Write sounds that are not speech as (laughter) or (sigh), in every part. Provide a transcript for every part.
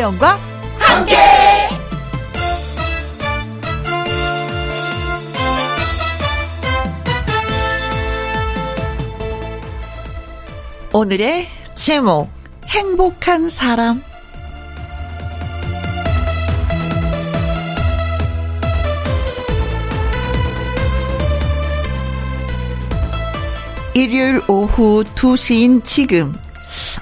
김혜영과 함께. 오늘의 제목 행복한 사람 일요일 오후 2시인 지금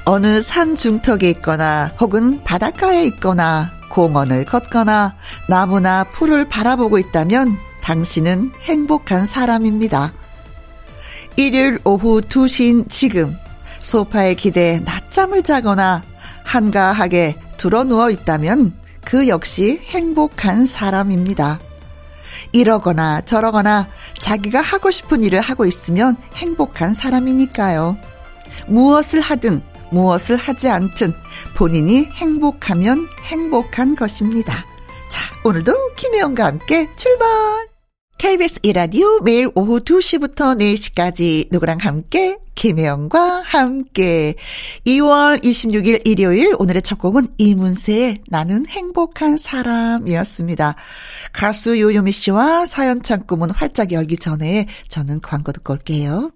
어느 산 중턱에 있거나 혹은 바닷가에 있거나 공원을 걷거나 나무나 풀을 바라보고 있다면 당신은 행복한 사람입니다. 일요일 오후 2시인 지금 소파에 기대 낮잠을 자거나 한가하게 들어 누워 있다면 그 역시 행복한 사람입니다. 이러거나 저러거나 자기가 하고 싶은 일을 하고 있으면 행복한 사람이니까요. 무엇을 하든 무엇을 하지 않든 본인이 행복하면 행복한 것입니다. 자, 오늘도 김혜영과 함께 출발! KBS 이라디오 매일 오후 2시부터 4시까지 누구랑 함께 김혜영과 함께 2월 26일 일요일 오늘의 첫 곡은 이문세의 나는 행복한 사람이었습니다. 가수 요요미 씨와 사연 창구문 활짝 열기 전에 저는 광고 듣고 올게요.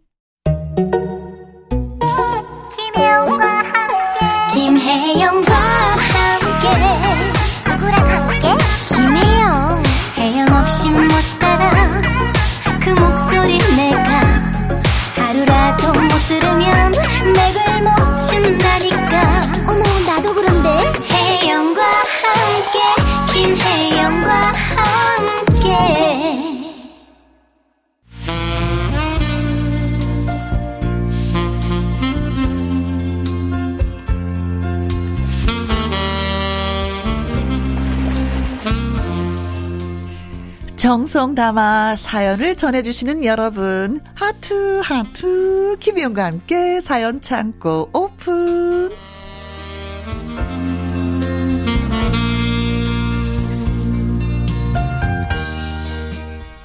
정성 담아 사연을 전해주시는 여러분 하트 하트 김혜영과 함께 사연 창고 오픈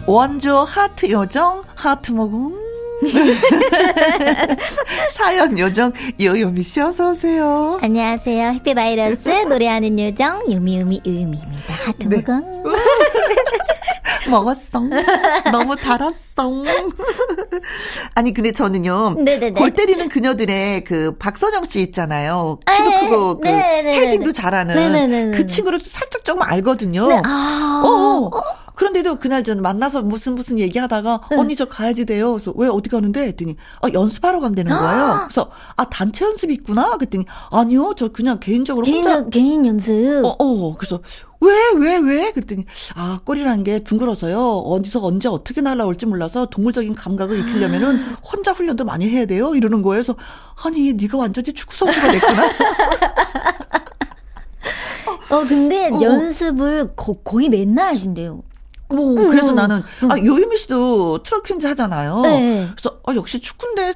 원조 하트 요정 하트 모금 (laughs) 사연 요정 요요미 씨 어서 오세요. 안녕하세요. happy virus 노래하는 요정 유미유미 유미입니다. 하트 네. 모금. (laughs) 먹었어. 너무 달았어. 아니 근데 저는요. 네네네. 골 때리는 그녀들의 그 박선영 씨 있잖아요. 키도 에이, 크고 그 네네네. 헤딩도 잘하는 네네네. 그 친구를 살짝 조금 알거든요. 네. 아. 어. 어. 그런데도 그날 저는 만나서 무슨 무슨 얘기하다가 응. 언니 저 가야지 돼요. 그래서 왜 어디 가는데 했더니 아 연습하러 가면 되는 거예요. 그래서 아 단체 연습 있구나. 그랬더니 아니요 저 그냥 개인적으로 개인, 혼자 개인 연습. 어, 어 그래서 왜, 왜, 왜? 그랬더니, 아, 꼬리라는 게 둥글어서요. 어디서 언제 어떻게 날아올지 몰라서 동물적인 감각을 익히려면은 혼자 훈련도 많이 해야 돼요. 이러는 거예요. 그래서, 아니, 네가 완전히 축구 선수가 됐구나. (laughs) 어, 근데 어, 어. 연습을 거, 거의 맨날 하신대요. 뭐 그래서 나는 아 요유미 씨도 트롯 퀸즈 하잖아요. 네. 그래서 아 역시 축구인데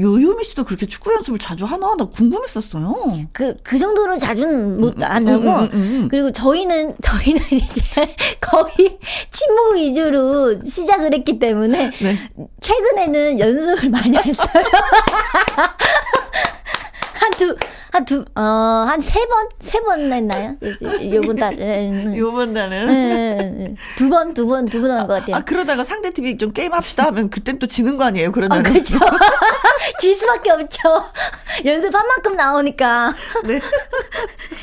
요요미 씨도 그렇게 축구 연습을 자주 하나? 나 궁금했었어요. 그, 그 정도로 자주는 못, 안 하고, 음, 음, 음, 그리고 저희는, (laughs) 저희는 이제 거의 친목 위주로 시작을 했기 때문에, 네. 최근에는 연습을 많이 했어요. (laughs) 한 두, 한 두, 어, 한 세 번? 세 번 했나요? 요번 달. 요번 달은? 네, 네, 두 번, 두 번, 두 번 한것 같아요. 아, 그러다가 상대 팀이 좀 게임합시다 하면 그땐 또 지는 거 아니에요? 그러면. 아, 그렇죠. (laughs) 질 수밖에 없죠. (laughs) 연습한 만큼 나오니까. 네.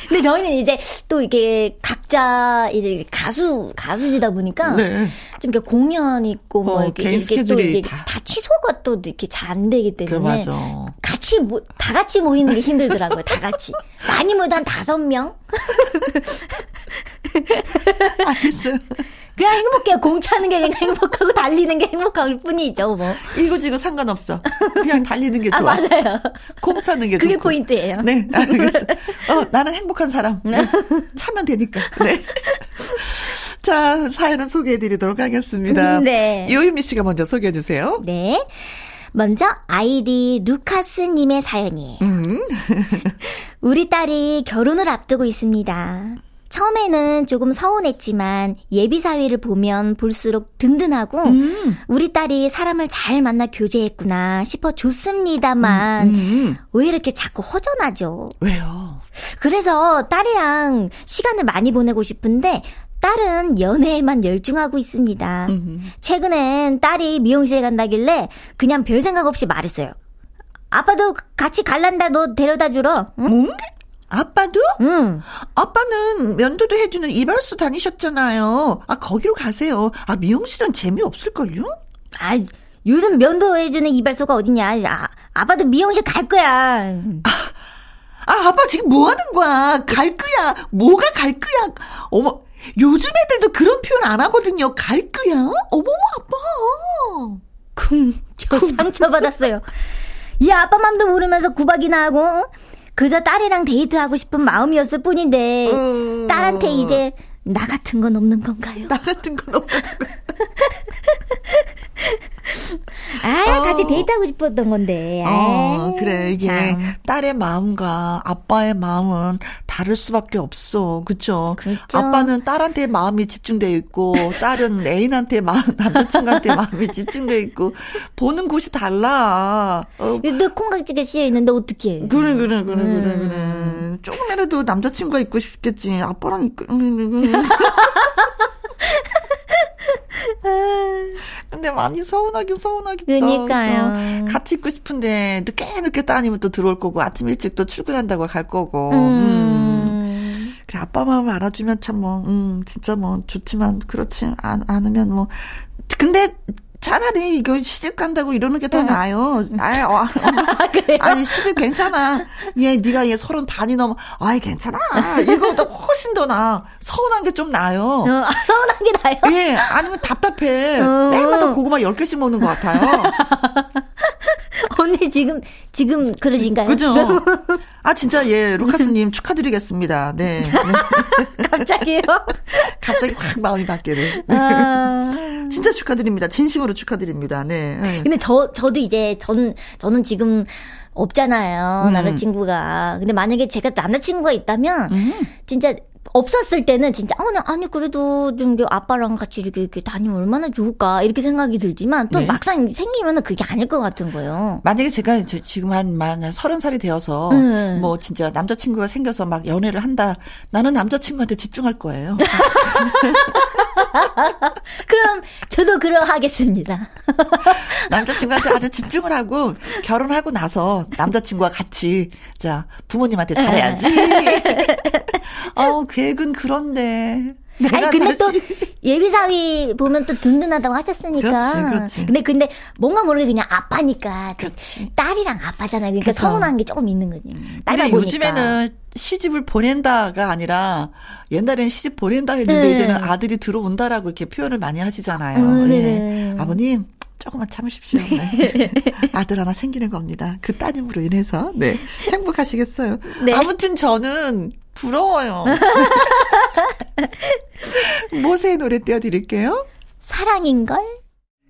근데 저희는 이제 또 이게 각 자 이제 가수, 가수시다 보니까. 네. 좀 이렇게 공연 있고 뭐 어, 이렇게, 이렇게 또 이게 다. 다 취소가 또 이렇게 잘 안 되기 때문에. 같이 모, 다 같이 모이는 게 힘들더라고요. 다 같이. 많이 모여도 한 다섯 명? (laughs) 알겠어요. 그냥 행복해요. 공차는 게 그냥 행복하고 달리는 게 행복할 뿐이죠, 뭐. 이거 지금 상관없어. 그냥 달리는 게 아, 좋아. 아, 맞아요. 공차는 게 그게 좋고. 포인트예요. 네, (laughs) 알겠어. 어, 나는 행복한 사람. 네. 차면 되니까. 네. (laughs) 자, 사연을 소개해 드리도록 하겠습니다. 네. 요유미 씨가 먼저 소개해 주세요. 네. 먼저 아이디 루카스님의 사연이에요. 음. (laughs) 우리 딸이 결혼을 앞두고 있습니다. 처음에는 조금 서운했지만 예비 사위를 보면 볼수록 든든하고 음. 우리 딸이 사람을 잘 만나 교제했구나 싶어 좋습니다만 음, 음. 왜 이렇게 자꾸 허전하죠? 왜요? 그래서 딸이랑 시간을 많이 보내고 싶은데 딸은 연애에만 열중하고 있습니다. 음. 최근엔 딸이 미용실 간다길래 그냥 별 생각 없이 말했어요. 아빠도 같이 갈란다 너 데려다 주러. 응? 응? 아빠도? 응. 아빠는 면도도 해주는 이발소 다니셨잖아요. 아, 거기로 가세요. 아, 미용실은 재미없을걸요? 아, 요즘 면도 해주는 이발소가 어딨냐. 아, 아빠도 미용실 갈 거야. 아, 아, 아빠 지금 뭐 하는 거야? 갈 거야. 뭐가 갈 거야? 어머, 요즘 애들도 그런 표현 안 하거든요. 갈 거야? 어머, 아빠. 쿵, 저 상처받았어요. 이 아빠 맘도 모르면서 구박이나 하고, 그저 딸이랑 데이트하고 싶은 마음이었을 뿐인데, 음... 딸한테 이제 나 같은 건 없는 건가요? 나 같은 건 없는 건가요? 아, 어. 같이 데이트하고 싶었던 건데. 어, 그래. 이게 참. 딸의 마음과 아빠의 마음은 다를 수밖에 없어. 그쵸? 그렇죠. 아빠는 딸한테 마음이 집중돼 있고, 딸은 (laughs) 애인한테 마음, 남자친구한테 (laughs) 마음이 집중돼 있고, 보는 곳이 달라. 어. 너 콩깍지가 씌여 있는데 어떻게 그래, 그래, 그래, 음. 그래, 그래. 조금이라도 남자친구가 있고 싶겠지. 아빠랑 있고. (laughs) 근데 많이 서운하긴 서운하겠다. 그러니까요. 그쵸? 같이 있고 싶은데 늦게 늦게 따니면 또 들어올 거고 아침 일찍 또 출근한다고 갈 거고. 음. 음. 그래 아빠 마음을 알아주면 참 뭐, 음, 진짜 뭐 좋지만 그렇지 않, 않으면 뭐. 근데 차라리 이거 시집 간다고 이러는 게더 응. 나아요. 아이, 어, (laughs) 아니 시집 괜찮아. 얘 네가 얘 서른 반이 넘어. 아이 괜찮아. 이거보다 훨씬 더 나. 서운한 게 좀 나아요. 어, 아, 서운한 게 나요? 예. 아니면 답답해. 어. 매일마다 고구마 10개씩 먹는 것 같아요. (laughs) 언니 지금 지금 그러신가요? 그죠? (laughs) 아 진짜 예 루카스님 축하드리겠습니다. 네. 네. (laughs) 갑자기요? (laughs) 갑자기 확 마음이 바뀌네. 아... 진짜 축하드립니다. 진심으로 축하드립니다. 네. 네. 근데 저 저도 이제 전 저는 지금 없잖아요 음. 남자친구가. 근데 만약에 제가 남자친구가 있다면 음. 진짜 없었을 때는 진짜 아니 아니 그래도 좀 아빠랑 같이 이렇게 이렇게 다니면 얼마나 좋을까 이렇게 생각이 들지만 또 네. 막상 생기면은 그게 아닐 것 같은 거예요. 만약에 제가 지금 한만 서른 살이 되어서 네. 뭐 진짜 남자친구가 생겨서 막 연애를 한다. 나는 남자친구한테 집중할 거예요. (laughs) 그럼 저도 그러하겠습니다. (laughs) 남자친구한테 아주 집중을 하고 결혼하고 나서 남자친구와 같이 자 부모님한테 잘해야지. 어 계획은 그런데. 아니 근데 다시. 또 예비사위 보면 또 든든하다고 하셨으니까. 그렇지, 그렇지. 근데 근데 뭔가 모르게 그냥 아빠니까. 그렇지. 딸이랑 아빠잖아요. 그러니까 그쵸. 서운한 게 조금 있는 거지. 딸과 보니까. 요즘에는 시집을 보낸다가 아니라 옛날에는 시집 보낸다 했는데 네. 이제는 아들이 들어온다라고 이렇게 표현을 많이 하시잖아요. 음, 네. 아버님 조금만 참으십시오. 네. (laughs) 아들 하나 생기는 겁니다. 그 따님으로 인해서 네 행복하시겠어요. 네. 아무튼 저는 부러워요. (laughs) 모세의 노래 띄워드릴게요. 사랑인걸?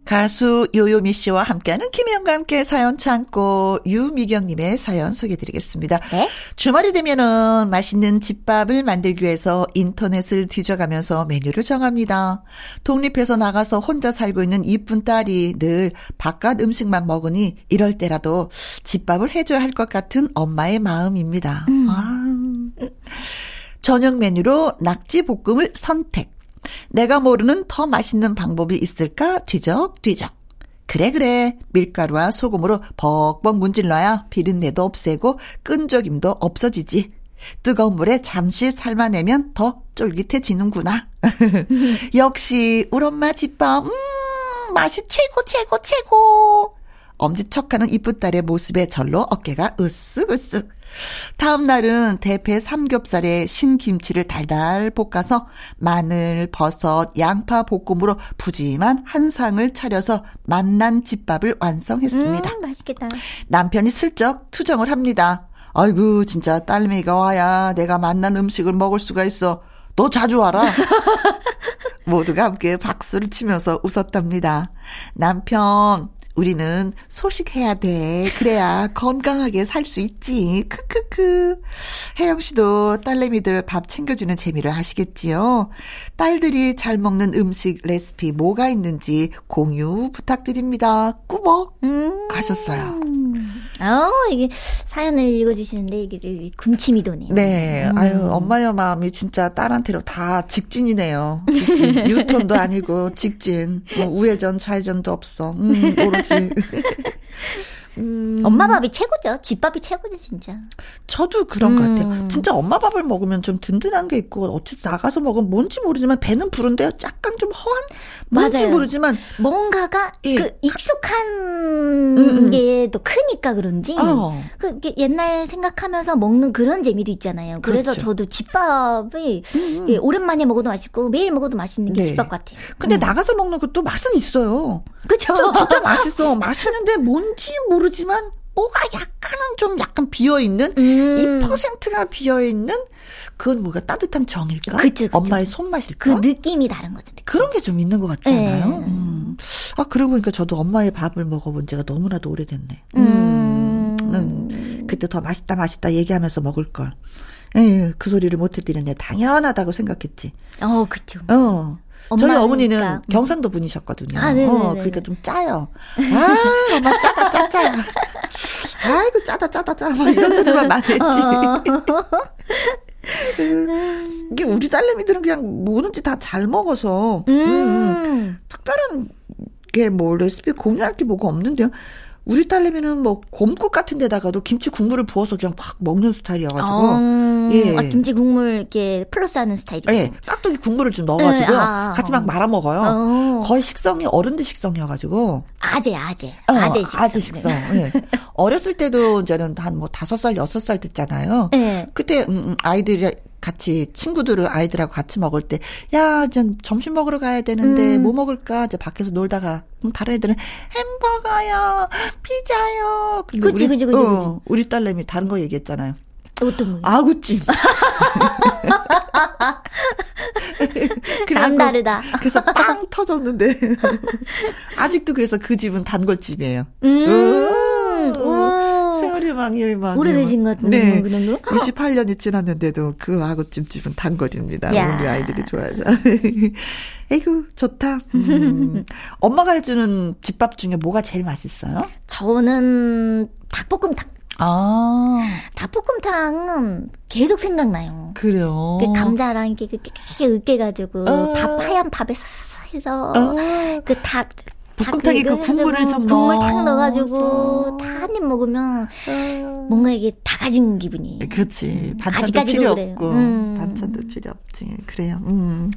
가수 요요미 씨와 함께하는 김혜영과 함께 사연 창고 유미경님의 사연 소개드리겠습니다. 네? 주말이 되면은 맛있는 집밥을 만들기 위해서 인터넷을 뒤져가면서 메뉴를 정합니다. 독립해서 나가서 혼자 살고 있는 이쁜 딸이 늘 바깥 음식만 먹으니 이럴 때라도 집밥을 해줘야 할 것 같은 엄마의 마음입니다. 음. 아. 저녁 메뉴로 낙지 볶음을 선택. 내가 모르는 더 맛있는 방법이 있을까 뒤적뒤적. 그래 그래 밀가루와 소금으로 벅벅 문질러야 비린내도 없애고 끈적임도 없어지지. 뜨거운 물에 잠시 삶아내면 더 쫄깃해지는구나. (laughs) 역시 우리 엄마 집밥 음 맛이 최고 최고 최고. 엄지척하는 이쁜 딸의 모습에 절로 어깨가 으쓱으쓱. 다음 날은 대패 삼겹살에 신김치를 달달 볶아서 마늘, 버섯, 양파 볶음으로 푸짐한 한 상을 차려서 맛난 집밥을 완성했습니다. 음, 맛있겠다. 남편이 슬쩍 투정을 합니다. 아이고, 진짜 딸미가 와야 내가 맛난 음식을 먹을 수가 있어. 너 자주 와라. (laughs) 모두가 함께 박수를 치면서 웃었답니다. 남편, 우리는 소식해야 돼. 그래야 (laughs) 건강하게 살 수 있지. 크크크. 혜영 씨도 딸내미들 밥 챙겨주는 재미를 아시겠지요? 딸들이 잘 먹는 음식 레시피 뭐가 있는지 공유 부탁드립니다. 꾸벅 음. 가셨어요. 어, 이게 사연을 읽어주시는데 이게 군침이 도네요. 네. 음. 아유, 엄마의 마음이 진짜 딸한테로 다 직진이네요. 직진. (laughs) 유턴도 아니고 직진. 뭐 우회전, 좌회전도 없어. 음, 오로지. suit. (laughs) 음. 엄마 밥이 최고죠. 집밥이 최고죠, 진짜. 저도 그런 음. 것 같아요. 음. 진짜 엄마 밥을 먹으면 좀 든든한 게 있고, 어찌 나가서 먹으면 뭔지 모르지만 배는 부른데 약간 좀 허한? 뭔지 맞아요. 모르지만. 뭔가가 예. 그 익숙한 음, 음. 게또 크니까 그런지. 어. 그 옛날 생각하면서 먹는 그런 재미도 있잖아요. 그래서 그렇죠. 저도 집밥이 음. 예, 오랜만에 먹어도 맛있고 매일 먹어도 맛있는 게 네. 집밥 같아요. 근데 나가서 먹는 것도 맛은 있어요. 그쵸. 진짜 맛있어. 맛있는데 뭔지 모르 모르지만 뭐가 약간은 좀 약간 비어 있는 음. 2%가 비어 있는 그건 뭐가 따뜻한 정일까? 그쵸, 그쵸. 엄마의 손맛일까? 그 느낌이 다른 거죠. 느낌. 그런 게 좀 있는 것 같잖아요. 네. 음. 아 그러고 보니까 저도 엄마의 밥을 먹어본 지가 너무나도 오래됐네. 음. 음. 그때 더 맛있다 맛있다 얘기하면서 먹을 걸. 예, 그 소리를 못 해드리네. 당연하다고 생각했지. 어, 그쵸. 어. 저희 어머니는 그러니까. 경상도 분이셨거든요. 아. 어, 그러니까 좀 짜요. 아, 엄마 짜다, 짜짜. 아이고, 짜다, 짜다, 짜. 막 이런 소리만 많이 했지. 어. (laughs) 이게 우리 딸내미들은 그냥 뭐든지 다 잘 먹어서, 음. 음, 특별한 게 뭐 레시피 공유할 게 뭐가 없는데요. 우리 딸내미는 뭐 곰국 같은 데다가도 김치 국물을 부어서 그냥 팍 먹는 스타일이어가지고. 어, 예. 아, 김치 국물 이렇게 플러스하는 스타일이에요. 예. 깍두기 국물을 좀 넣어가지고 네, 아, 같이 막 말아 먹어요. 어. 거의 식성이 어른들 식성이어가지고. 아재 아재. 어, 아재 식성. 아재 식성. 예. 어렸을 때도 이제는 한 뭐 다섯 살 여섯 살 됐잖아요. 네. 그때 음, 음 아이들이 같이 친구들을 아이들하고 같이 먹을 때 야, 이제 점심 먹으러 가야 되는데 음. 뭐 먹을까? 이제 밖에서 놀다가 음, 다른 애들은 햄버거요, 피자요. 그치, 그치, 그치, 어, 우리 딸내미 다른 거 얘기했잖아요. 어떤 거? 아구찜. (laughs) 남다르다. 그래서 빵 터졌는데 (laughs) 아직도 그래서 그 집은 단골집이에요. 음. 음. 세월이 망이에요, 망. 오래되신 것 같은데. 네. 그 28년이 지났는데도 그 아구찜집은 단거리입니다. 야. 우리 아이들이 좋아해서. (laughs) 에이구, 좋다. 음. (laughs) 엄마가 해주는 집밥 중에 뭐가 제일 맛있어요? 저는 닭볶음탕. 아. 닭볶음탕은 계속 생각나요. 그래요. 그 감자랑 이렇게, 이렇게 으깨가지고, 어. 밥, 하얀 밥에 싹싹 해서, 어. 그 닭, 볶음탕에 그 국물을 좀 국물 탁 넣어가지고 다 한 입 먹으면 어. 뭔가 이게 다 가진 기분이. 그렇지. 반찬도 필요 그래요. 없고 음. 반찬도 필요 없지. 그래요. 음.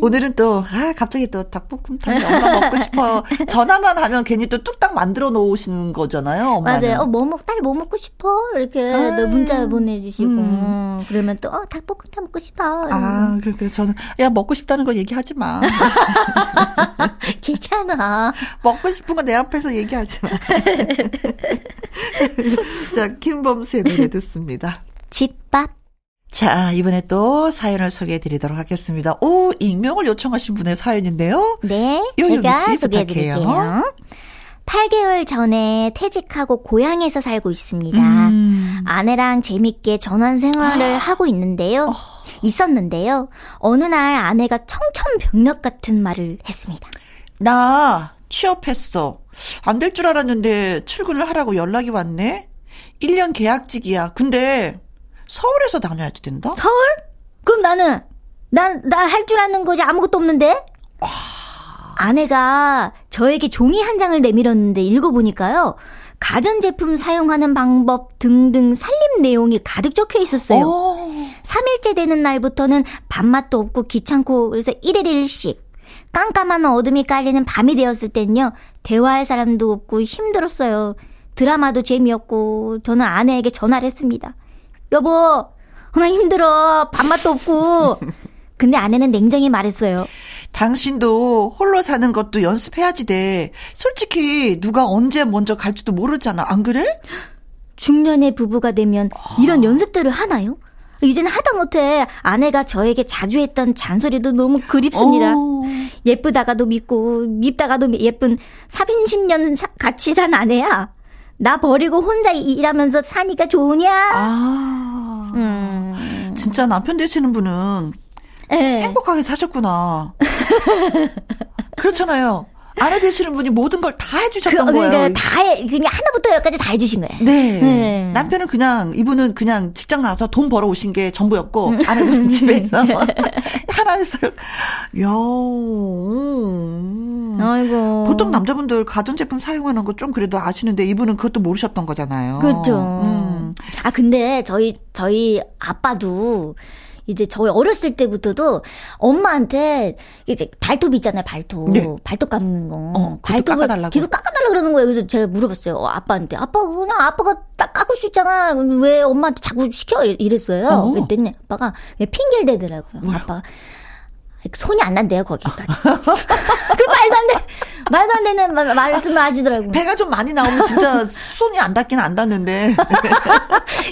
오늘은 또 아 갑자기 또 닭볶음탕 엄마 먹고 싶어. (laughs) 전화만 하면 괜히 또 뚝딱 만들어 놓으시는 거잖아요. 엄마는. 맞아요. 어, 뭐 먹, 딸 뭐 먹고 싶어? 이렇게 또 문자 보내주시고 음. 그러면 또 어, 닭볶음탕 먹고 싶어. 아 그렇게 저는 야 먹고 싶다는 거 얘기하지 마. (laughs) 귀찮아. 먹고 싶은 거 내 앞에서 얘기하지 마. (laughs) 자, 김범수의 노래 듣습니다. 집밥. 자, 이번에 또 사연을 소개해 드리도록 하겠습니다. 오, 익명을 요청하신 분의 사연인데요. 네, 제가 소개해 드릴게요. 8개월 전에 퇴직하고 고향에서 살고 있습니다. 음. 아내랑 재밌게 전원 생활을 아. 하고 있는데요. 어. 있었는데요. 어느 날 아내가 청천벽력 같은 말을 했습니다. 나 취업했어. 안 될 줄 알았는데 출근을 하라고 연락이 왔네. 1년 계약직이야. 근데 서울에서 다녀야지 된다? 서울? 그럼 나는 난 나 할 줄 아는 거지 아무것도 없는데? 와. 아내가 저에게 종이 한 장을 내밀었는데 읽어보니까요. 가전제품 사용하는 방법 등등 살림 내용이 가득 적혀 있었어요. 오. 3일째 되는 날부터는 밥맛도 없고 귀찮고 그래서 1일 1식 깜깜한 어둠이 깔리는 밤이 되었을 땐요, 대화할 사람도 없고 힘들었어요. 드라마도 재미없고, 저는 아내에게 전화를 했습니다. 여보, 나 힘들어. 밥맛도 없고. (laughs) 근데 아내는 냉정히 말했어요. 당신도 홀로 사는 것도 연습해야지 돼. 솔직히 누가 언제 먼저 갈지도 모르잖아. 안 그래? 중년의 부부가 되면 이런 연습들을 하나요? 이제는 하다못해 아내가 저에게 자주 했던 잔소리도 너무 그립습니다. 오. 어. 예쁘다가도 밉고 밉다가도 예쁜 30년 사, 같이 산 아내야. 나 버리고 혼자 일하면서 사니까 좋으냐? 아. 음. 진짜 남편 되시는 분은 네. 행복하게 사셨구나. (laughs) 그렇잖아요. 아내 되시는 분이 모든 걸 다 해주셨던 그, 그러니까 거예요. 다 해, 그냥 하나부터 열까지 다 해주신 거예요. 네. 네. 남편은 그냥 이분은 그냥 직장 나와서 돈 벌어 오신 게 전부였고 음. 아내는 (laughs) 집에서 (laughs) 하나 했어요. 야, 음. 아이고. 보통 남자분들 가전제품 사용하는 거 좀 그래도 아시는데 이분은 그것도 모르셨던 거잖아요. 그렇죠. 음. 아 근데 저희 저희 아빠도 이제 저희 어렸을 때부터도 엄마한테 이제 발톱 있잖아요, 발톱. 네. 발톱 감는 거. 어, 발톱을 깎아달라고. 계속 깎아달라고 그러는 거예요. 그래서 제가 물어봤어요. 어, 아빠한테. 아빠, 그냥 아빠가 딱 깎을 수 있잖아. 왜 엄마한테 자꾸 시켜? 이랬어요. 어. 그랬더니 아빠가 핑계를 대더라고요. 뭐야? 아빠가. 손이 안 난대요, 거기까지. (laughs) 그 말도 안 돼. 말도 안 되는 말, 말씀을 하시더라고요. 배가 좀 많이 나오면 진짜 (laughs) 손이 안 닿긴 안 닿는데.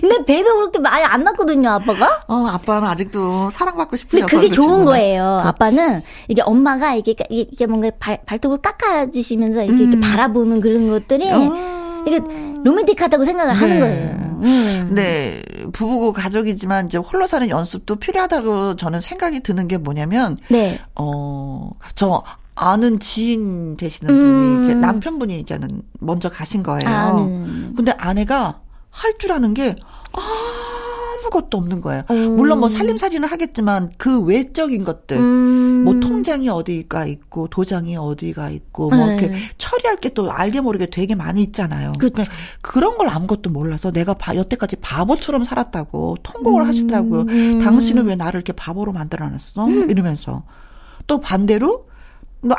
근데 배도 그렇게 많이 안 났거든요, 아빠가. 어, 아빠는 아직도 사랑받고 싶으셔서. 근데 그게 좋은 거예요. 그렇지. 아빠는 이게 엄마가 이게, 이게 뭔가 발, 발톱을 깎아 주시면서 이렇게, 음. 이렇게 바라보는 그런 것들이 어. 이게 로맨틱하다고 생각을 네. 하는 거예요. 음. 네. 부부고 가족이지만 이제 홀로 사는 연습도 필요하다고 저는 생각이 드는 게 뭐냐면. 네. 어, 저 아는 지인 되시는 분이 음. 남편분이 이제는 먼저 가신 거예요. 아, 네. 근데 아내가 할 줄 아는 게 아무것도 없는 거예요. 음. 물론 뭐 살림살이는 하겠지만 그 외적인 것들, 음. 뭐 통장이 어디가 있고 도장이 어디가 있고 뭐 네. 이렇게 처리할 게 또 알게 모르게 되게 많이 있잖아요. 그러니까 그런 걸 아무것도 몰라서 내가 바, 여태까지 바보처럼 살았다고 통곡을 음. 하시더라고요. 당신은 왜 나를 이렇게 바보로 만들어놨어? 음. 이러면서 또 반대로 또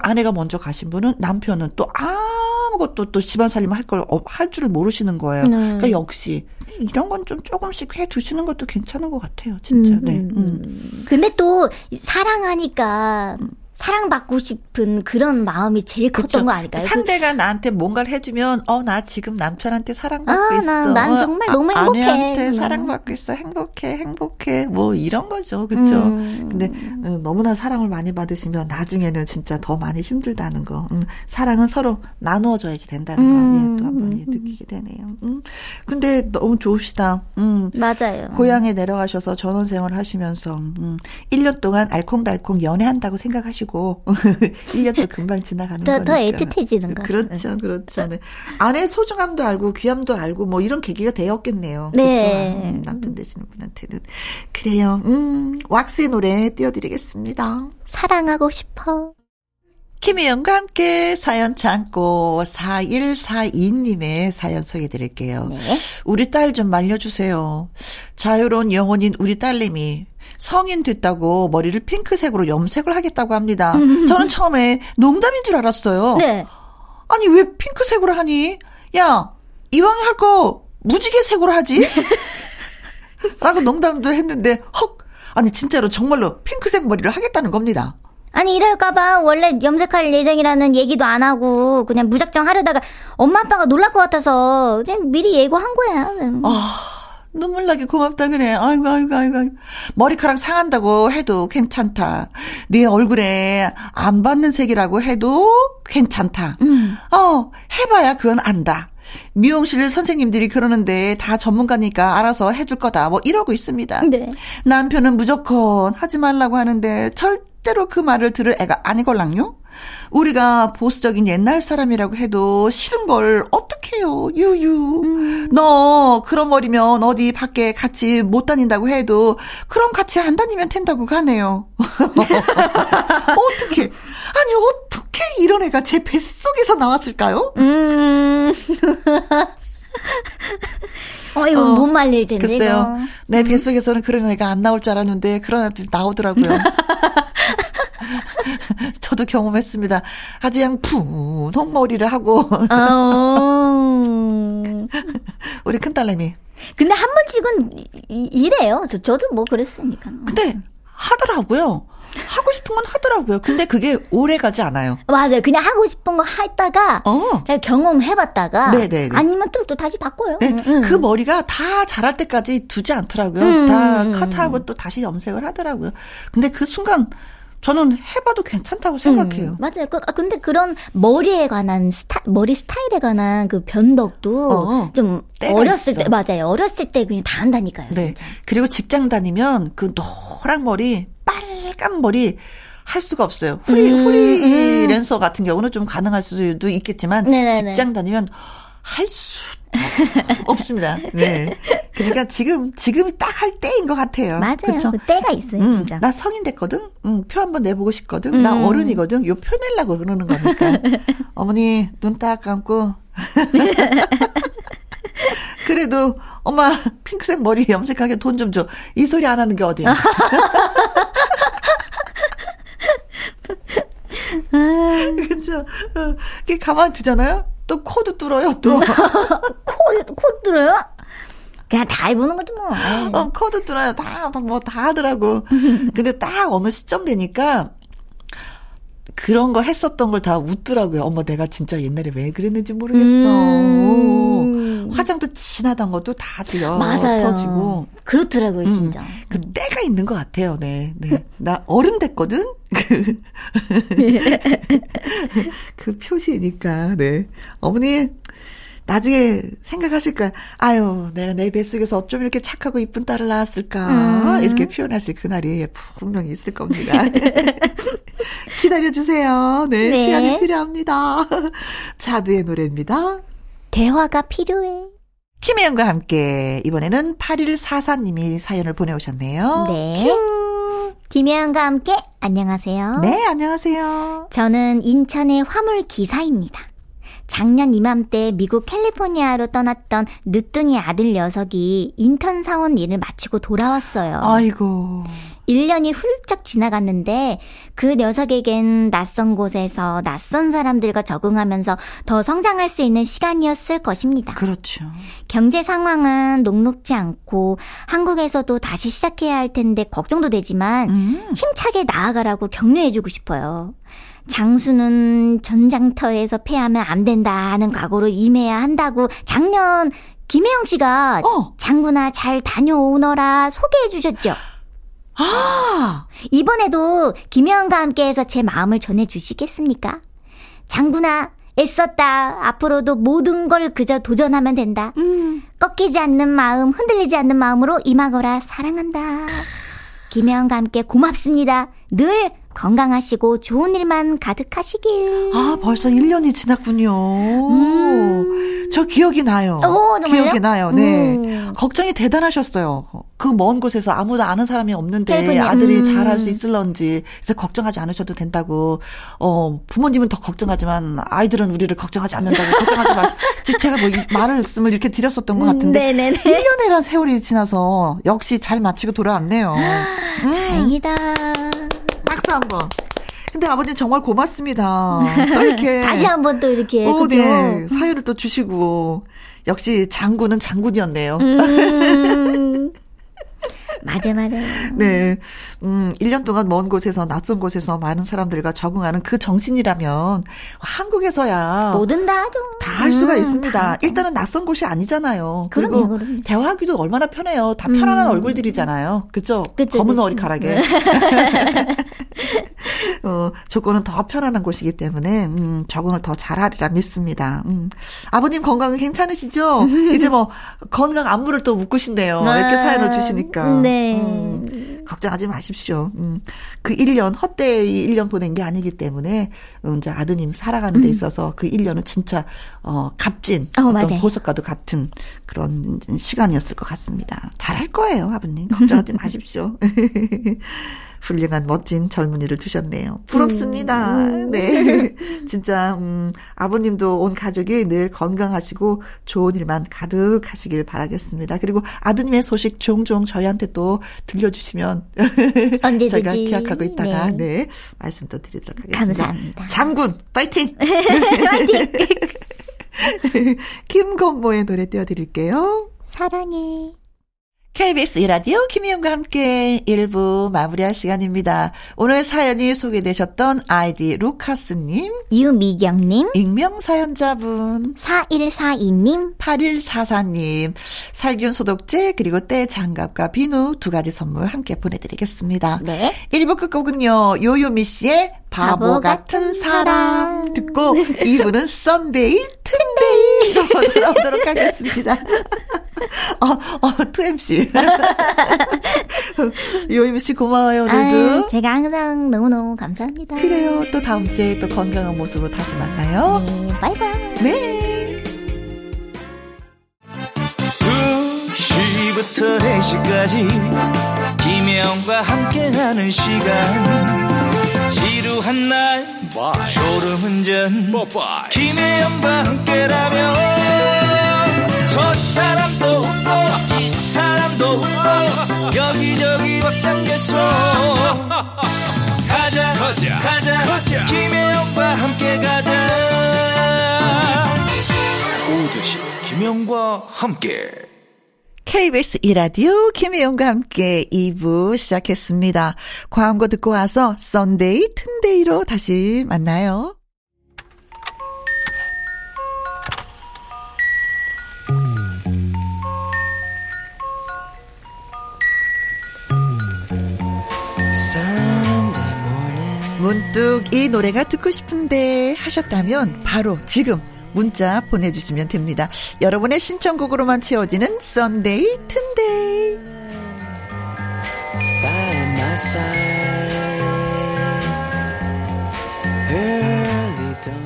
아내가 먼저 가신 분은 남편은 또 아무것도 또 집안 살림 할 걸 할 줄을 모르시는 거예요. 네. 그러니까 역시 이런 건 좀 조금씩 해 두시는 것도 괜찮은 것 같아요, 진짜. 음, 네. 음. 음. 근데 또 사랑하니까 사랑받고 싶은 그런 마음이 제일 컸던 그쵸. 거 아닐까요? 상대가 나한테 뭔가를 해주면 어 나 지금 남편한테 사랑받고 아, 있어. 난, 정말 너무 아, 행복해. 아내한테 음. 사랑받고 있어. 행복해, 행복해. 뭐 이런 거죠, 그렇죠? 음. 근데 음, 너무나 사랑을 많이 받으시면 나중에는 진짜 더 많이 힘들다는 거. 음, 사랑은 서로 나누어줘야지 된다는 거. 음. 예, 또 한번 예, 느끼게 되네요. 음. 근데 너무 좋으시다. 음. 맞아요. 고향에 내려가셔서 전원 생활 하시면서 음, 1년 동안 알콩달콩 연애한다고 생각하시고. 하시고 1년도 (laughs) 금방 지나가는 더, 거니까. 더 애틋해지는 거죠. 그렇죠. 그렇죠. 네. 아내 소중함도 알고 귀함도 알고 뭐 이런 계기가 되었겠네요. 네. 그렇죠? 음, 남편 되시는 분한테는. 그래요. 음, 왁스의 노래 띄워드리겠습니다. 사랑하고 싶어. 김혜영과 함께 사연 참고 4142님의 사연 소개해 드릴게요. 네. 우리 딸 좀 말려주세요. 자유로운 영혼인 우리 딸님이 성인 됐다고 머리를 핑크색으로 염색을 하겠다고 합니다. 저는 처음에 농담인 줄 알았어요. 네. 아니 왜 핑크색으로 하니? 야 이왕 할 거 무지개색으로 하지? (laughs) 라고 농담도 했는데 헉 아니 진짜로 정말로 핑크색 머리를 하겠다는 겁니다. 아니 이럴까봐 원래 염색할 예정이라는 얘기도 안 하고 그냥 무작정 하려다가 엄마 아빠가 놀랄 것 같아서 그냥 미리 예고한 거야. 아. 눈물 나게 고맙다 그래. 아이고 아이고 아이고. 머리카락 상한다고 해도 괜찮다. 네 얼굴에 안 받는 색이라고 해도 괜찮다. 음. 어, 해봐야 그건 안다. 미용실 선생님들이 그러는데 다 전문가니까 알아서 해줄 거다. 뭐 이러고 있습니다. 네. 남편은 무조건 하지 말라고 하는데 절대로 그 말을 들을 애가 아니걸랑요? 우리가 보수적인 옛날 사람이라고 해도 싫은 걸 어떡해요, 유유. 음. 너 그런 머리면 어디 밖에 같이 못 다닌다고 해도 그럼 같이 안 다니면 된다고 가네요. (laughs) 어떻게? 아니 어떻게 이런 애가 제 뱃속에서 나왔을까요? 음. (laughs) 어, 이거 어, 못 말릴 텐데. 글쎄요. 이거. 내 음. 뱃속에서는 그런 애가 안 나올 줄 알았는데 그런 애들이 나오더라고요. (laughs) (laughs) 저도 경험했습니다. 아주 그냥 푸 홍 머리를 하고. 어... (laughs) 우리 큰딸내미. 근데 한 번씩은 이래요. 저, 저도 뭐 그랬으니까. 근데 하더라고요. 하고 싶 싶은 건 하더라고요. 근데 그게 오래 가지 않아요. 맞아요. 그냥 하고 싶은 거 했다가 어. 제가 경험해봤다가 네네 아니면 또, 또 다시 바꿔요. 네. 음, 음. 그 머리가 다 자랄 때까지 두지 않더라고요. 음, 다 음, 음. 커트하고 또 다시 염색을 하더라고요. 근데 그 순간 저는 해봐도 괜찮다고 생각해요. 음, 맞아요. 그, 아, 근데 그런 머리에 관한 스타, 머리 스타일에 관한 그 변덕도 어, 좀 어렸을 있어. 때 맞아요. 어렸을 때 그냥 다 한다니까요. 네. 진짜. 그리고 직장 다니면 그 노랑 머리, 빨간 머리 할 수가 없어요. 후리 음, 후리랜서 음. 같은 경우는 좀 가능할 수도 있겠지만 네네네. 직장 다니면 할 수 없습니다. 네. 그러니까 지금 지금이 딱 할 때인 것 같아요. 맞아요. 그쵸? 그 때가 있어요, 음, 진짜. 나 성인 됐거든. 음, 표 한번 내보고 싶거든. 음. 나 어른이거든. 요 표 내려고 그러는 거니까. (laughs) 어머니 눈 딱 감고. (laughs) 그래도 엄마 핑크색 머리 염색하게 돈 좀 줘. 이 소리 안 하는 게 어디야? (laughs) 그렇죠. 어, 가만 두잖아요. 또 코도 뚫어요, 또. (laughs) 코, 코 뚫어요? 그냥 다 해보는 거지 뭐. 어, 코도 뚫어요. 다, 뭐, 다 하더라고. (laughs) 근데 딱 어느 시점 되니까, 그런 거 했었던 걸 다 웃더라고요. 엄마 내가 진짜 옛날에 왜 그랬는지 모르겠어. 음. 화장도 진하단 것도 다 들려. 맞아요. 터지고. 그렇더라고요, 음. 진짜. 그 때가 있는 것 같아요, 네. 네. 나 어른 됐거든? 그, (laughs) 그 표시니까, 네. 어머니, 나중에 생각하실 거야. 아유, 내가 내 뱃속에서 어쩜 이렇게 착하고 이쁜 딸을 낳았을까. 음. 이렇게 표현하실 그날이 분명히 있을 겁니다. (laughs) 기다려주세요. 네, 네, 시간이 필요합니다. (laughs) 자두의 노래입니다. 대화가 필요해. 김혜영과 함께 이번에는 8144님이 사연을 보내오셨네요. 네. 큐. 김혜영과 함께 안녕하세요. 네, 안녕하세요. 저는 인천의 화물 기사입니다. 작년 이맘때 미국 캘리포니아로 떠났던 늦둥이 아들 녀석이 인턴 사원 일을 마치고 돌아왔어요. 아이고. 1년이 훌쩍 지나갔는데 그 녀석에겐 낯선 곳에서 낯선 사람들과 적응하면서 더 성장할 수 있는 시간이었을 것입니다. 그렇죠. 경제 상황은 녹록지 않고 한국에서도 다시 시작해야 할 텐데 걱정도 되지만 음. 힘차게 나아가라고 격려해주고 싶어요. 장수는 전장터에서 패하면 안 된다는 각오로 임해야 한다고 작년 김혜영 씨가 어. 장구나 잘 다녀오너라 소개해 주셨죠? 아! 이번에도 김혜영과 함께해서 제 마음을 전해 주시겠습니까? 장구나 애썼다. 앞으로도 모든 걸 그저 도전하면 된다. 음. 꺾이지 않는 마음, 흔들리지 않는 마음으로 임하거라. 사랑한다. 김혜영과 함께 고맙습니다. 늘 건강하시고 좋은 일만 가득하시길. 아, 벌써 1년이 지났군요. 음. 저 기억이 나요. 오, 기억이 나요. 네. 음. 걱정이 대단하셨어요. 그 먼 곳에서 아무도 아는 사람이 없는데 헬프님. 아들이 음. 잘할 수 있을런지 그래서 걱정하지 않으셔도 된다고. 어, 부모님은 더 걱정하지만 아이들은 우리를 걱정하지 않는다고 걱정하지 마시. (laughs) 제가 뭐 말씀을 이렇게 드렸었던 것 같은데 네네네. 1년이란 세월이 지나서 역시 잘 마치고 돌아왔네요. 음. (gasps) 다행이다. 박수 한 번. 근데 아버님 정말 고맙습니다. (laughs) 또 이렇게 다시 한번 또 이렇게 오, 어, 네. 사연을 또 주시고 역시 장군은 장군이었네요. 음. (laughs) 맞아, 맞아. 네. 음, 1년 동안 먼 곳에서, 낯선 곳에서 많은 사람들과 적응하는 그 정신이라면 한국에서야. 뭐든 다 하죠. 다 할 수가 음, 있습니다. 일단은 낯선 곳이 아니잖아요. 그리고 그럼요, 대화하기도 얼마나 편해요. 다 편안한 음. 얼굴들이잖아요. 그죠? 그쵸, 검은. 머리카락에. (laughs) 네. 어, 조건은 더 편안한 곳이기 때문에, 음, 적응을 더 잘하리라 믿습니다. 음. 아버님 건강은 괜찮으시죠? (laughs) 이제 뭐, 건강 안무를 또 묻고 싶네요. 이렇게 아, 사연을 주시니까. 네. 음, 걱정하지 마십시오. 음, 그 1년, 헛되이 1년 보낸 게 아니기 때문에, 음, 이제 아드님 살아가는 데 음. 있어서 그 1년은 진짜, 어, 값진, 어, 떤 보석과도 같은 그런 시간이었을 것 같습니다. 잘할 거예요, 아버님. 걱정하지 (laughs) 마십시오. (laughs) 훌륭한 멋진 젊은이를 두셨네요. 부럽습니다. 음. 네. (laughs) 진짜 음 아버님도 온 가족이 늘 건강하시고 좋은 일만 가득하시길 바라겠습니다. 그리고 아드님의 소식 종종 저희한테 또 들려주시면 (laughs) 언제든지 저희가 기약하고 있다가 네, 네 말씀 또 드리도록 하겠습니다. 감사합니다. 장군 파이팅. (laughs) 파이팅. 김건모의 노래 띄워드릴게요. 사랑해. KBS 이라디오 김희영과 함께 1부 마무리할 시간입니다. 오늘 사연이 소개되셨던 아이디 루카스님, 유미경님, 익명사연자분, 4142님, 8144님, 살균 소독제, 그리고 때 장갑과 비누 두 가지 선물 함께 보내드리겠습니다. 네. 1부 끝곡은요, 요요미 씨의 바보, 바보 같은 사람 듣고 2부는 Sunday 튼데이로 돌아오도록 하겠습니다. (laughs) 어, 어, 2MC. 요요미 씨 고마워요, 오늘도. 아, 제가 항상 너무너무 감사합니다. 그래요. 또 다음 주에 또 건강한 모습으로 다시 만나요. 네, 바이바이. 네. 2시부터 4시까지 김혜영과 함께하는 시간 지루한 날 Bye. 졸음 운전 김혜영과 함께라면 저 사람도 웃고 이 사람도 웃고 여기저기 벅장개소 가자 가자 가자, 가자. 김혜영과 함께 가자 오후 두시 김혜영과 함께 KBS 이라디오 김혜영과 함께 2부 시작했습니다. 광고 듣고 와서 Sunday 튼데이로 다시 만나요. 문득 이 노래가 듣고 싶은데 하셨다면 바로 지금 문자 보내주시면 됩니다. 여러분의 신청곡으로만 채워지는 썬데이 튼데이.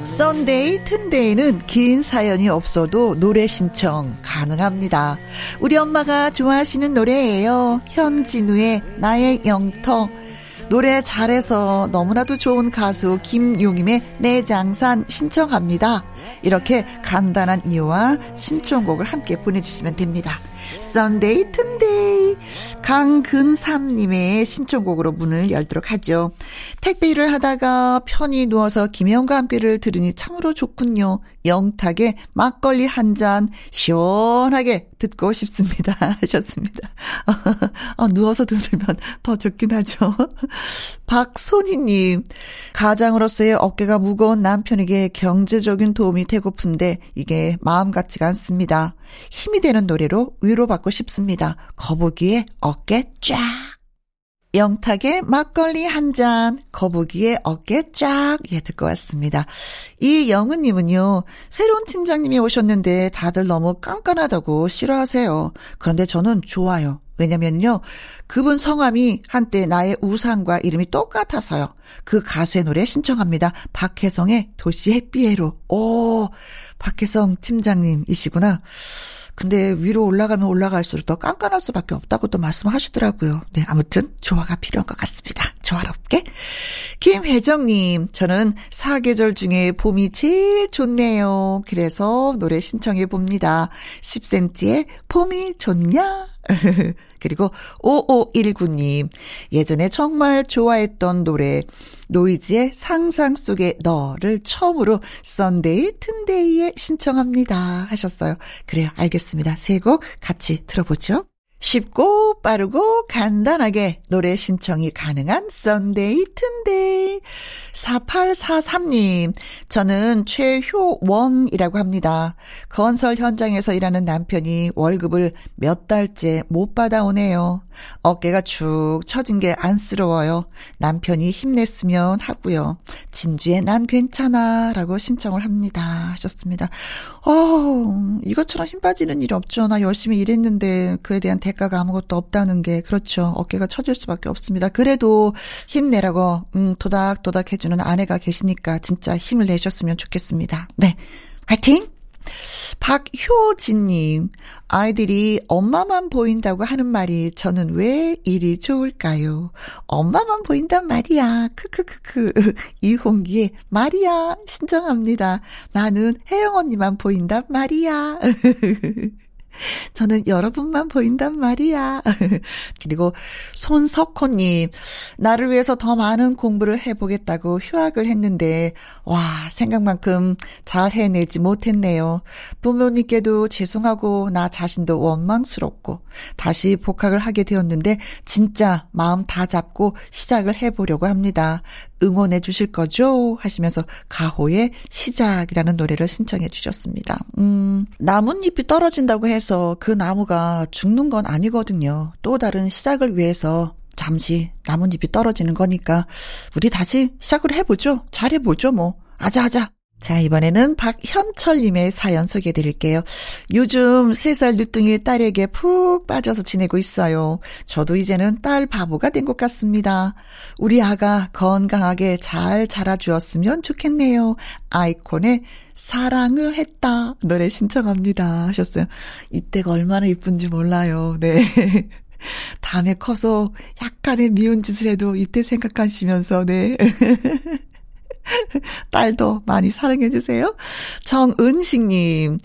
썬데이 튼데이는 긴 사연이 없어도 노래 신청 가능합니다. 우리 엄마가 좋아하시는 노래예요. 현진우의 나의 영토. 노래 잘해서 너무나도 좋은 가수 김용임의 내장산 신청합니다. 이렇게 간단한 이유와 신청곡을 함께 보내주시면 됩니다. 썬데이 튼데이 강근삼님의 신청곡으로 문을 열도록 하죠. 택배 일을 하다가 편히 누워서 김혜영과 함께를 들으니 참으로 좋군요. 영탁의 막걸리 한 잔 시원하게 듣고 싶습니다. (laughs) 하셨습니다. 어, (laughs) 누워서 들으면 더 좋긴 하죠. (laughs) 박소희님, 가장으로서의 어깨가 무거운 남편에게 경제적인 도움이 되고픈데 이게 마음 같지가 않습니다. 힘이 되는 노래로 위로받고 싶습니다. 거북이의 어깨 쫙. 영탁의 막걸리 한 잔, 거북이의 어깨 쫙, 예, 듣고 왔습니다. 이영은님은요, 새로운 팀장님이 오셨는데 다들 너무 깐깐하다고 싫어하세요. 그런데 저는 좋아요. 왜냐면요, 그분 성함이 한때 나의 우상과 이름이 똑같아서요. 그 가수의 노래 신청합니다. 박혜성의 도시의 삐에로. 오, 박혜성 팀장님이시구나. 근데 위로 올라가면 올라갈수록 더 깐깐할 수밖에 없다고 또 말씀하시더라고요. 네, 아무튼 조화가 필요한 것 같습니다. 조화롭게. 김혜정님, 저는 사계절 중에 봄이 제일 좋네요. 그래서 노래 신청해 봅니다. 10cm의 봄이 좋냐? (laughs) 그리고 5519님, 예전에 정말 좋아했던 노래, 노이즈의 상상 속의 너를 처음으로 썬데이 튼데이에 신청합니다. 하셨어요. 그래요. 알겠습니다. 세 곡 같이 들어보죠. 쉽고 빠르고 간단하게 노래 신청이 가능한 썬데이 튼데이 4843님 저는 최효원이라고 합니다. 건설 현장에서 일하는 남편이 월급을 몇 달째 못 받아오네요. 어깨가 축 처진 게 안쓰러워요. 남편이 힘냈으면 하고요. 진주의 난 괜찮아 라고 신청을 합니다. 하셨습니다. 어, 이것처럼 힘 빠지는 일이 없죠. 나 열심히 일했는데 그에 대한 대가가 아무것도 없다는 게 그렇죠. 어깨가 처질 수밖에 없습니다. 그래도 힘내라고 음, 도닥도닥 해주는 아내가 계시니까 진짜 힘을 내셨으면 좋겠습니다. 네. 화이팅! 박효진님, 아이들이 엄마만 보인다고 하는 말이 저는 왜 이리 좋을까요? 엄마만 보인단 말이야. 크크크크. (laughs) 이홍기의 말이야. 신청합니다. 나는 혜영 언니만 보인단 말이야. (laughs) (laughs) 저는 여러분만 보인단 말이야. (laughs) 그리고 손석호님, 나를 위해서 더 많은 공부를 해보겠다고 휴학을 했는데, 와, 생각만큼 잘 해내지 못했네요. 부모님께도 죄송하고, 나 자신도 원망스럽고, 다시 복학을 하게 되었는데, 진짜 마음 다 잡고 시작을 해보려고 합니다. 응원해 주실 거죠? 하시면서 가호의 시작이라는 노래를 신청해 주셨습니다. 음, 나뭇잎이 떨어진다고 해서 그 나무가 죽는 건 아니거든요. 또 다른 시작을 위해서 잠시 나뭇잎이 떨어지는 거니까 우리 다시 시작을 해보죠. 잘해보죠, 뭐. 아자아자. 자, 이번에는 박현철님의 사연 소개해 드릴게요. 요즘 3살 늦둥이 딸에게 푹 빠져서 지내고 있어요. 저도 이제는 딸 바보가 된 것 같습니다. 우리 아가 건강하게 잘 자라주었으면 좋겠네요. 아이콘의 사랑을 했다. 노래 신청합니다. 하셨어요. 이때가 얼마나 이쁜지 몰라요. 네. (laughs) 다음에 커서 약간의 미운 짓을 해도 이때 생각하시면서, 네. (laughs) (laughs) 딸도 많이 사랑해주세요. 정은식님,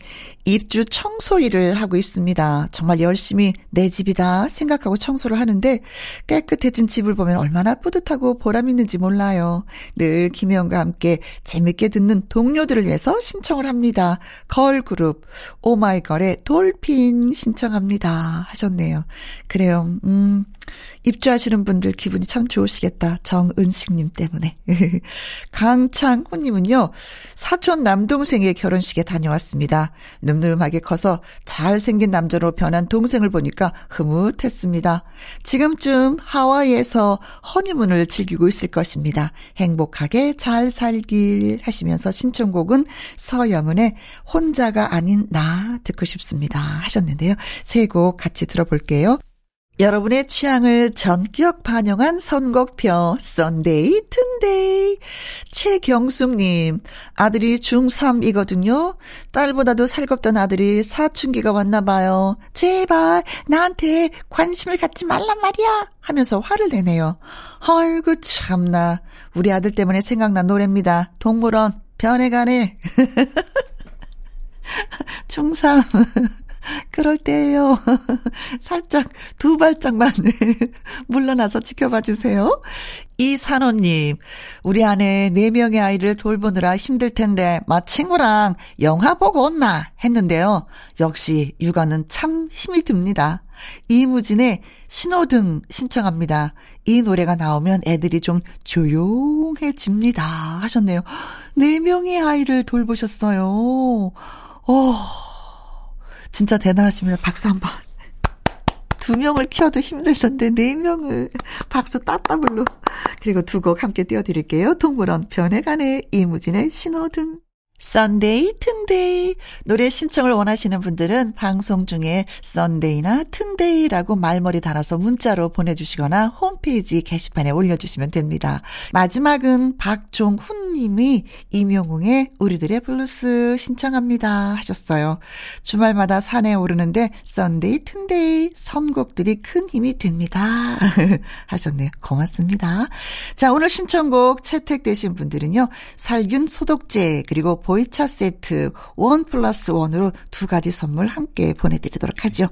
입주 청소 일을 하고 있습니다. 정말 열심히 내 집이다 생각하고 청소를 하는데 깨끗해진 집을 보면 얼마나 뿌듯하고 보람 있는지 몰라요. 늘 김혜영과 함께 재밌게 듣는 동료들을 위해서 신청을 합니다. 걸그룹 오마이걸의 돌핀 신청합니다 하셨네요. 그래요. 음. 입주하시는 분들 기분이 참 좋으시겠다. 정은식님 때문에. (laughs) 강창호님은요, 사촌 남동생의 결혼식에 다녀왔습니다. 늠름하게 커서 잘생긴 남자로 변한 동생을 보니까 흐뭇했습니다. 지금쯤 하와이에서 허니문을 즐기고 있을 것입니다. 행복하게 잘 살길 하시면서 신청곡은 서영은의 혼자가 아닌 나 듣고 싶습니다. 하셨는데요. 세 곡 같이 들어볼게요. 여러분의 취향을 전격 반영한 선곡표 썬데이 튼데이 최경숙님 아들이 중3이거든요. 딸보다도 살갑던 아들이 사춘기가 왔나 봐요. 제발 나한테 관심을 갖지 말란 말이야 하면서 화를 내네요. 아이고 참나. 우리 아들 때문에 생각난 노래입니다. 동물원 변해가네. (laughs) 중3 (laughs) 그럴 때예요. (laughs) 살짝 두 발짝만 (laughs) 물러나서 지켜봐 주세요. 이산호님, 우리 아내 네 명의 아이를 돌보느라 힘들 텐데, 마 친구랑 영화 보고 온나 했는데요. 역시 육아는 참 힘이 듭니다. 이무진의 신호등 신청합니다. 이 노래가 나오면 애들이 좀 조용해집니다. 하셨네요. (gasps) 네 명의 아이를 돌보셨어요. 어. 진짜 대단하십니다. 박수 한 번. 두 명을 키워도 힘들던데 네 명을 박수 따따블로. 그리고 두 곡 함께 띄워드릴게요. 동물원 변해가네 이무진의 신호등. 썬데이 튼데이 노래 신청을 원하시는 분들은 방송 중에 썬데이나 튼데이라고 말머리 달아서 문자로 보내주시거나 홈페이지 게시판에 올려주시면 됩니다. 마지막은 박종훈 님이 임영웅의 우리들의 블루스 신청합니다 하셨어요. 주말마다 산에 오르는데 썬데이 튼데이 선곡들이 큰 힘이 됩니다 (laughs) 하셨네요. 고맙습니다. 자 오늘 신청곡 채택되신 분들은요. 살균 소독제 그리고 보이차 세트 one plus one으로 두 가지 선물 함께 보내드리도록 하죠.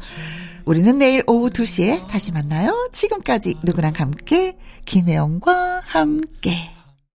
우리는 내일 오후 2시에 다시 만나요. 지금까지 누구랑 함께 김혜영과 함께.